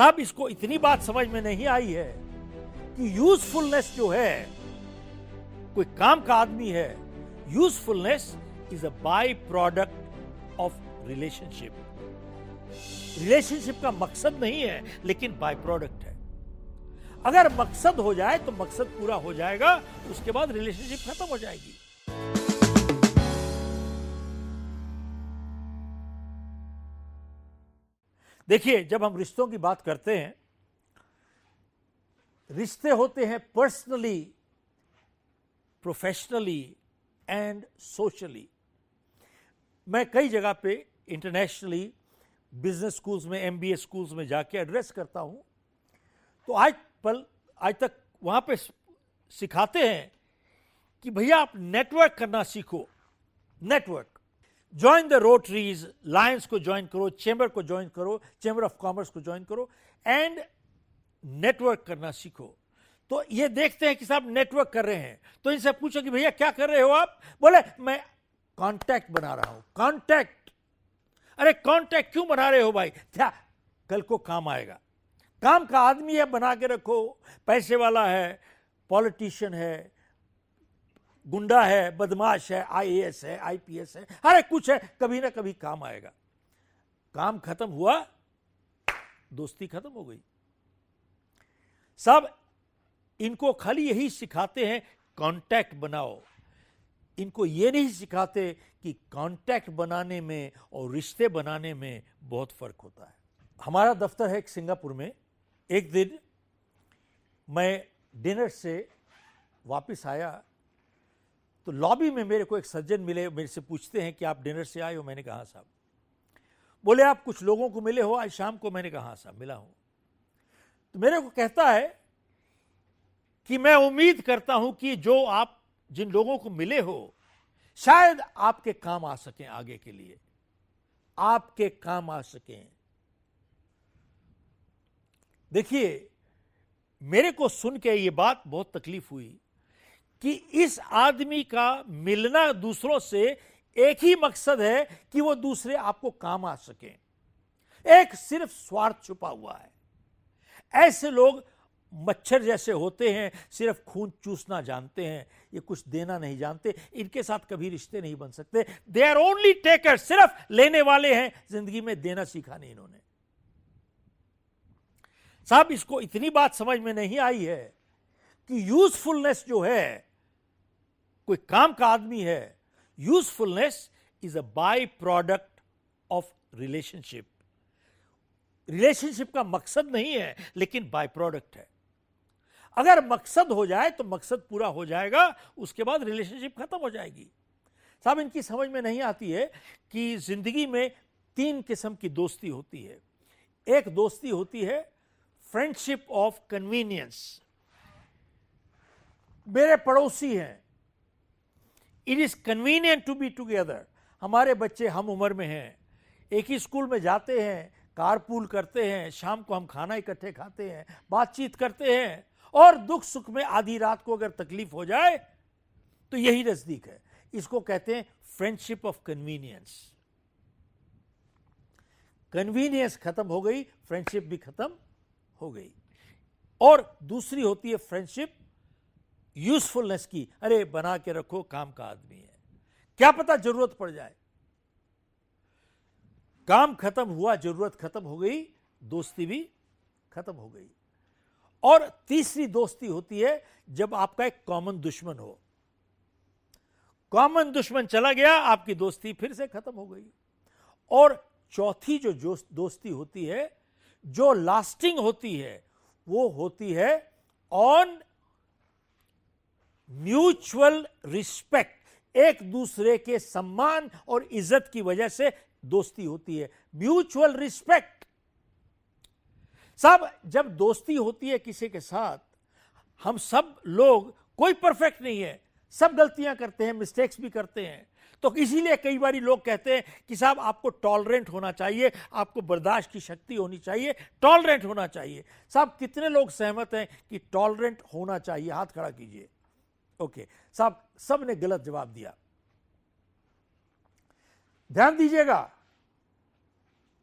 साहब, इसको इतनी बात समझ में नहीं आई है कि यूजफुलनेस जो है, कोई काम का आदमी है usefulness is a by product of relationship relationship का मकसद नहीं है, लेकिन बाय प्रोडक्ट है। अगर मकसद हो जाए तो मकसद पूरा हो जाएगा, उसके बाद रिलेशनशिप खत्म हो जाएगी। देखिए, जब हम रिश्तों की बात करते हैं, रिश्ते होते हैं पर्सनली, प्रोफेशनली एंड सोशली। मैं कई जगह पे इंटरनेशनली बिज़नेस स्कूल्स में, एमबीए स्कूल्स में जाके एड्रेस करता हूँ। तो आज पल, आज तक वहाँ पे सिखाते हैं कि भैया आप नेटवर्क करना सीखो। Network. Join the Rotaries Lions को ज्वाइन करो चैम्बर को ज्वाइन करो चैम्बर ऑफ़ कॉमर्स को ज्वाइन करो एंड नेटवर्क करना सीखो। तो ये देखते हैं कि साहब नेटवर्क कर रहे हैं। तो इनसे पूछो कि भैया क्या कर रहे हो आप? बोले, मैं कांटेक्ट बना रहा हूँ। कांटेक्ट अरे कांटेक्ट क्यों बना रहे हो भाई? क्या? कल को काम आएगा। काम का आदमी है, बना के रखो। पैसे वाला है पॉलिटिशियन है गुंडा है, बदमाश है आईएएस है आईपीएस है अरे कुछ है, कभी ना कभी काम आएगा। काम खत्म हुआ, दोस्ती खत्म हो गई। सब इनको खाली यही सिखाते हैं कांटेक्ट बनाओ। इनको ये नहीं सिखाते कि कांटेक्ट बनाने में और रिश्ते बनाने में बहुत फ़र्क होता है। हमारा दफ्तर है एक सिंगापुर में। एक दिन मैं डिनर से वापस आया तो लॉबी में मेरे को एक सज्जन मिले, मेरे से पूछते हैं कि आप डिनर से आए हो? मैंने कहा साहब। बोले, आप कुछ लोगों को मिले हो? आज शाम को? मैंने कहा साहब, मिला हूँ। तो मेरे को कहता है कि मैं उम्मीद करता हूँ कि जो आप, जिन लोगों को मिले हो, शायद आपके काम आ सकें आगे के लिए। आपके काम आ सकें। देखिए, मेरे को सुन के ये बात बहुत तकलीफ़ हुई। कि इस आदमी का मिलना दूसरों से एक ही मकसद है कि वो दूसरे आपको काम आ सके। एक सिर्फ़ स्वार्थ छुपा हुआ है। ऐसे लोग मच्छर जैसे होते हैं, सिर्फ़ खून चूसना जानते हैं, ये कुछ देना नहीं जानते, इनके साथ कभी रिश्ते नहीं बन सकते। दे आर ओनली टेकर सिर्फ़ लेने वाले हैं, ज़िंदगी में देना सीखा नहीं इन्होंने। साहब, इसको इतनी बात समझ में नहीं आई है कि यूजफुलनेस जो है कोई काम का आदमी है usefulness is a by product of relationship relationship का मकसद नहीं है, लेकिन बाय प्रोडक्ट है। अगर मकसद हो जाए तो मकसद पूरा हो जाएगा, उसके बाद रिलेशनशिप खत्म हो जाएगी। साहब, इनकी समझ में नहीं आती है कि ज़िंदगी में तीन किस्म की दोस्ती होती है। एक दोस्ती होती है फ्रेंडशिप ऑफ़ कन्वीनियंस मेरे पड़ोसी हैं it is convenient to be together हमारे बच्चे हम उम्र में हैं। एक ही स्कूल में जाते हैं, कारपूल करते हैं, शाम को हम खाना इकट्ठे खाते हैं, बातचीत करते हैं, और दुख सुख में आधी रात को अगर तकलीफ़ हो जाए तो यही नज़दीक है। इसको कहते हैं फ्रेंडशिप ऑफ़ कन्वीनियंस कन्वीनियंस खत्म हो गई फ्रेंडशिप भी खत्म हो गई। और दूसरी होती है फ्रेंडशिप यूजफुलनेस की, अरे बना के रखो, काम का आदमी है। क्या पता ज़रूरत पड़ जाए। काम खत्म हुआ, ज़रूरत खत्म हो गई, दोस्ती भी खत्म हो गई। और तीसरी दोस्ती होती है जब आपका एक कॉमन दुश्मन हो। कॉमन दुश्मन चला गया, आपकी दोस्ती फिर से खत्म हो गई। और चौथी जो दोस्ती होती है, जो लास्टिंग होती है, वो होती है ऑन म्यूचुअल रिस्पेक्ट, एक दूसरे के सम्मान और इज़्ज़त की वजह से दोस्ती होती है। Mutual respect. सब, जब दोस्ती होती है किसी के साथ, हम सब लोग, कोई परफेक्ट नहीं है। सब गलतियाँ करते हैं, मिस्टेक्स भी करते हैं। तो इसीलिए कई बार लोग कहते हैं कि साहब, आपको टॉलरेंट होना चाहिए, आपको बर्दाश्त की शक्ति होनी चाहिए, टॉलरेंट होना चाहिए। साहब, कितने लोग सहमत हैं कि टॉलरेंट होना चाहिए? हाथ खड़ा कीजिए। ओके साहब, सबने गलत जवाब दिया। ध्यान दीजिएगा,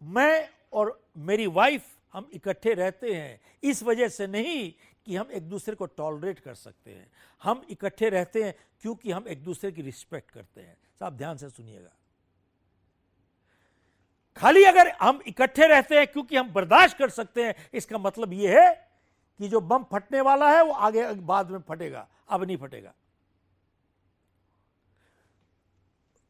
मैं और मेरी वाइफ हम इकट्ठे रहते हैं, इस वजह से नहीं कि हम एक दूसरे को टॉलरेट कर सकते हैं। हम इकट्ठे रहते हैं क्योंकि हम एक दूसरे की रिस्पेक्ट करते हैं। साहब, ध्यान से सुनिएगा। खाली अगर हम इकट्ठे रहते हैं क्योंकि हम बर्दाश्त कर सकते हैं, इसका मतलब यह है कि जो बम फटने वाला है, वो आगे बाद में फटेगा, अब नहीं फटेगा।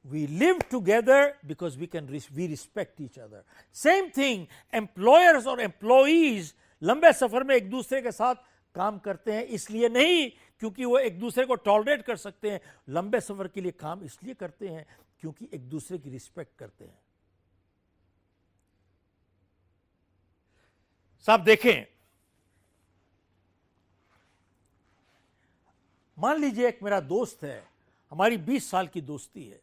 We live together because we can we respect each other. Same thing, employers और employees लंबे सफ़र में एक दूसरे के साथ काम करते हैं, इसलिए नहीं, क्योंकि वो एक दूसरे को टॉलरेट कर सकते हैं। लंबे सफ़र के लिए काम इसलिए करते हैं, क्योंकि एक दूसरे की रिस्पेक्ट करते हैं। साहब, देखें मान लीजिए एक मेरा दोस्त है, हमारी 20 साल की दोस्ती है,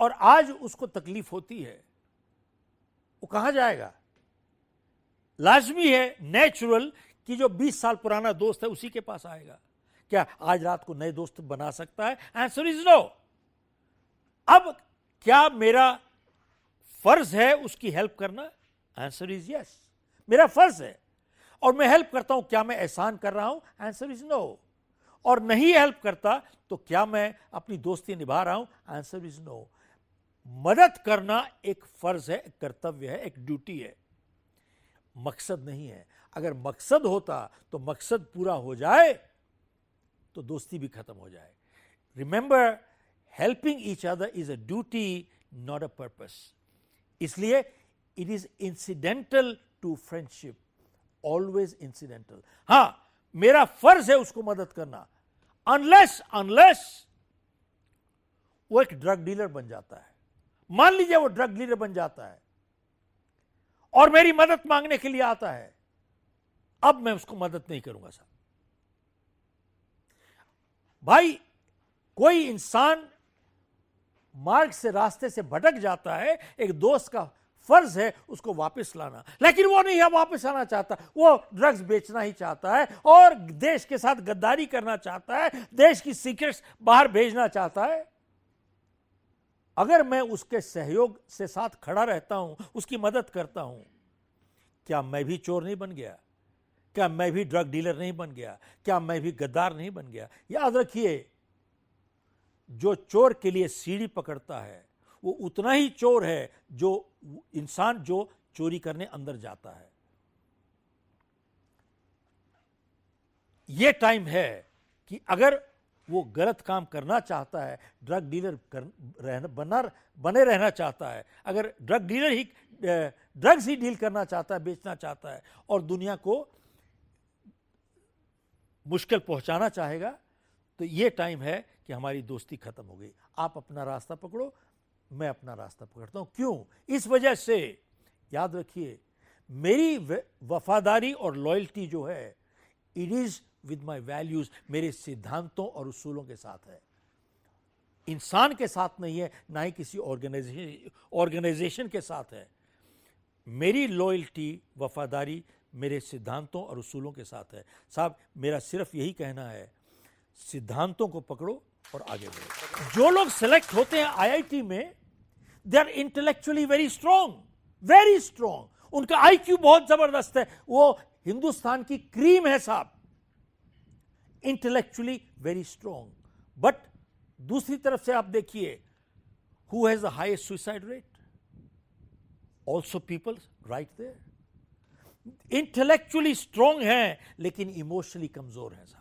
और आज उसको तकलीफ़ होती है, वो कहाँ जाएगा? लाजमी है नेचुरल कि जो 20 साल पुराना दोस्त है उसी के पास आएगा। क्या आज रात को नए दोस्त बना सकता है? आंसर इज़ नो अब क्या मेरा फ़र्ज़ है उसकी हेल्प करना? आंसर इज़ यस मेरा फ़र्ज़ है, और मैं हेल्प करता हूँ, क्या मैं एहसान कर रहा हूँ? आंसर इज़ नो और नहीं हेल्प करता तो क्या मैं अपनी दोस्ती निभा रहा हूँ? आंसर इज़ नो मदद करना एक फ़र्ज़ है, एक कर्तव्य है, एक ड्यूटी है। मकसद नहीं है। अगर मकसद होता तो मकसद पूरा हो जाए तो दोस्ती भी खत्म हो जाए। Remember helping each other is a duty not a purpose इसलिए it is incidental to friendship always incidental हाँ मेरा फ़र्ज़ है उसको मदद करना। अनलेस अनलेस वो एक ड्रग डीलर बन जाता है। मान लीजिए वो ड्रग डीलर बन जाता है और मेरी मदद मांगने के लिए आता है। अब मैं उसको मदद नहीं करूँगा साहब भाई, कोई इंसान मार्ग से, रास्ते से भटक जाता है, एक दोस्त का फ़र्ज़ है उसको वापस लाना। लेकिन वो नहीं है, वापस आना चाहता। वो ड्रग्स बेचना ही चाहता है और देश के साथ गद्दारी करना चाहता है, देश की सीक्रेट्स बाहर भेजना चाहता है। अगर मैं उसके सहयोग से साथ खड़ा रहता हूँ, उसकी मदद करता हूँ, क्या मैं भी चोर नहीं बन गया? क्या मैं भी ड्रग डीलर नहीं बन गया? क्या मैं भी गद्दार नहीं बन गया? याद रखिए, जो चोर के लिए सीढ़ी पकड़ता है वो उतना ही चोर है जो इंसान जो चोरी करने अंदर जाता है। ये टाइम है कि अगर वो गलत काम करना चाहता है, ड्रग डीलर कर, रहना, बना, बने रहना चाहता है, अगर ड्रग डीलर ही ड्रग्स ही डील करना चाहता है, बेचना चाहता है और दुनिया को मुश्किल पहुंचाना चाहेगा तो ये टाइम है कि हमारी दोस्ती खत्म हो गई। आप अपना रास्ता पकड़ो मैं अपना रास्ता पकड़ता हूँ। क्यों? इस वजह से, याद रखिए, मेरी वफादारी और लॉयल्टी जो है it is with my values मेरे सिद्धांतों और उसूलों के साथ है। इंसान के साथ नहीं है, ना ही किसी ऑर्गेनाइजेशन ऑर्गेनाइजेशन के साथ है। मेरी लॉयल्टी वफादारी मेरे सिद्धांतों और उसूलों के साथ है। साहब, मेरा सिर्फ़ यही कहना है, सिद्धांतों को पकड़ो और आगे बढ़ो। जो लोग सेलेक्ट होते हैं आईआईटी में they are intellectually very strong very strong उनका आईक्यू बहुत ज़बरदस्त है। वो हिंदुस्तान की क्रीम है साहब। इंटेलेक्चुअली वेरी स्ट्रांग बट दूसरी तरफ़ से आप देखिए who has the highest suicide rate also people right there intellectually strong है, लेकिन इमोशनली कमज़ोर है साहब।